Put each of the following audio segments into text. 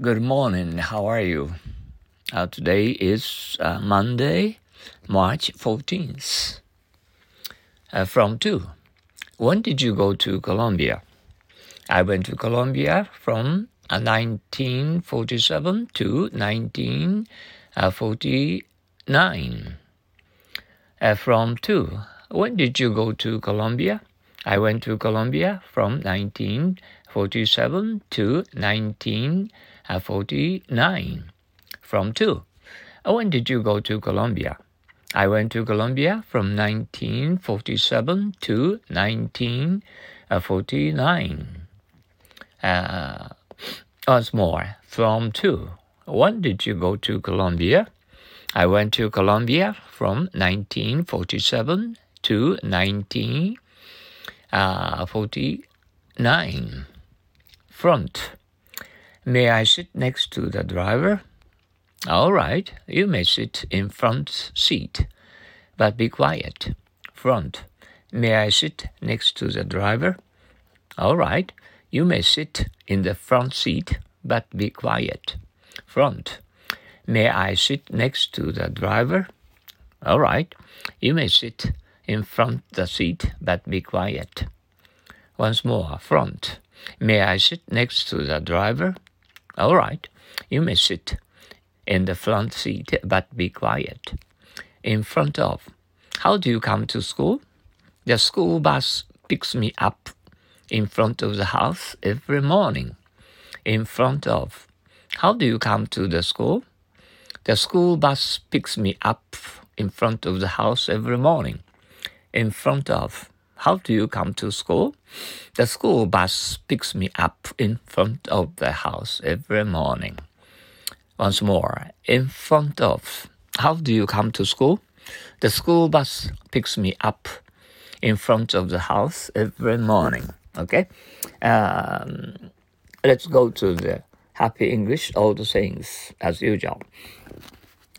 Good morning. How are you? Uh, today is uh, Monday, March 14th. Uh, from 2. When did you go to Colombia? I went to Colombia from 1947 to 1949. Uh, from 2. When did you go to Colombia? I went to Colombia from 1947 to 1949. From 2. When did you go to Colombia? I went to Colombia from 1947 to 1949. Uh, once more, from 2. When did you go to Colombia? I went to Colombia from 1947 to 1949. uh, 49. Front. May I sit next to the driver? All right, you may sit in front seat, but be quiet. Front. May I sit next to the driver? All right, you may sit in the front seat, but be quiet. Front. May I sit next to the driver? All right, you may sit in front the seat, but be quiet. Once more, front. May I sit next to the driver? All right, you may sit in the front seat, but be quiet. In front of. How do you come to school? The school bus picks me up in front of the house every morning. In front of. How do you come to the school? The school bus picks me up in front of the house every morning in front of. How do you come to school? The school bus picks me up in front of the house every morning. Once more, in front of. How do you come to school? The school bus picks me up in front of the house every morning. Okay? Um, let's go to the happy English, all the sayings as usual.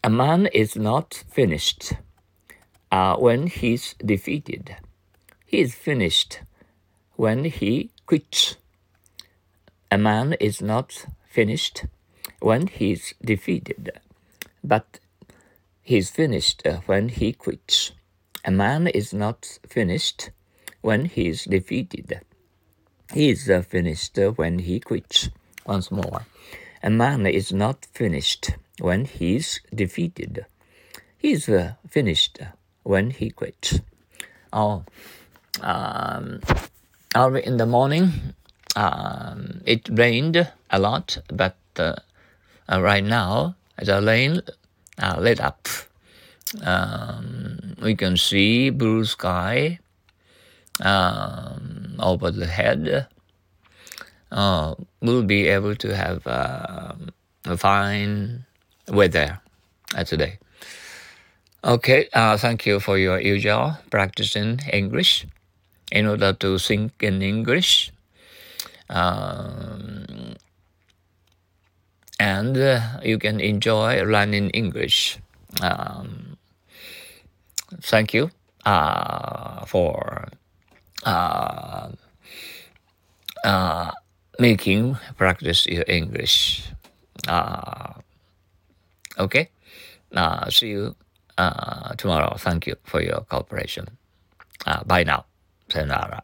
A man is not finished uh, when he's defeated. He is finished when he quits. A man is not finished when he is defeated, but he is finished when he quits. A man is not finished when he is defeated. He is uh, finished when he quits. Once more. A man is not finished when he is defeated. He is uh, finished when he quits. Oh, um, early in the morning, um, it rained a lot, but uh, uh, right now the rain uh, lit up. Um, we can see blue sky um, over the head. Uh, we'll be able to have uh, a fine weather today. Okay, uh, thank you for your usual practicing English in order to think in English. Um, and uh, you can enjoy learning English. Um, thank you uh, for uh, uh, making practice your English. Uh, okay, see you uh, tomorrow. Thank you for your cooperation. Uh, bye now. Sayonara.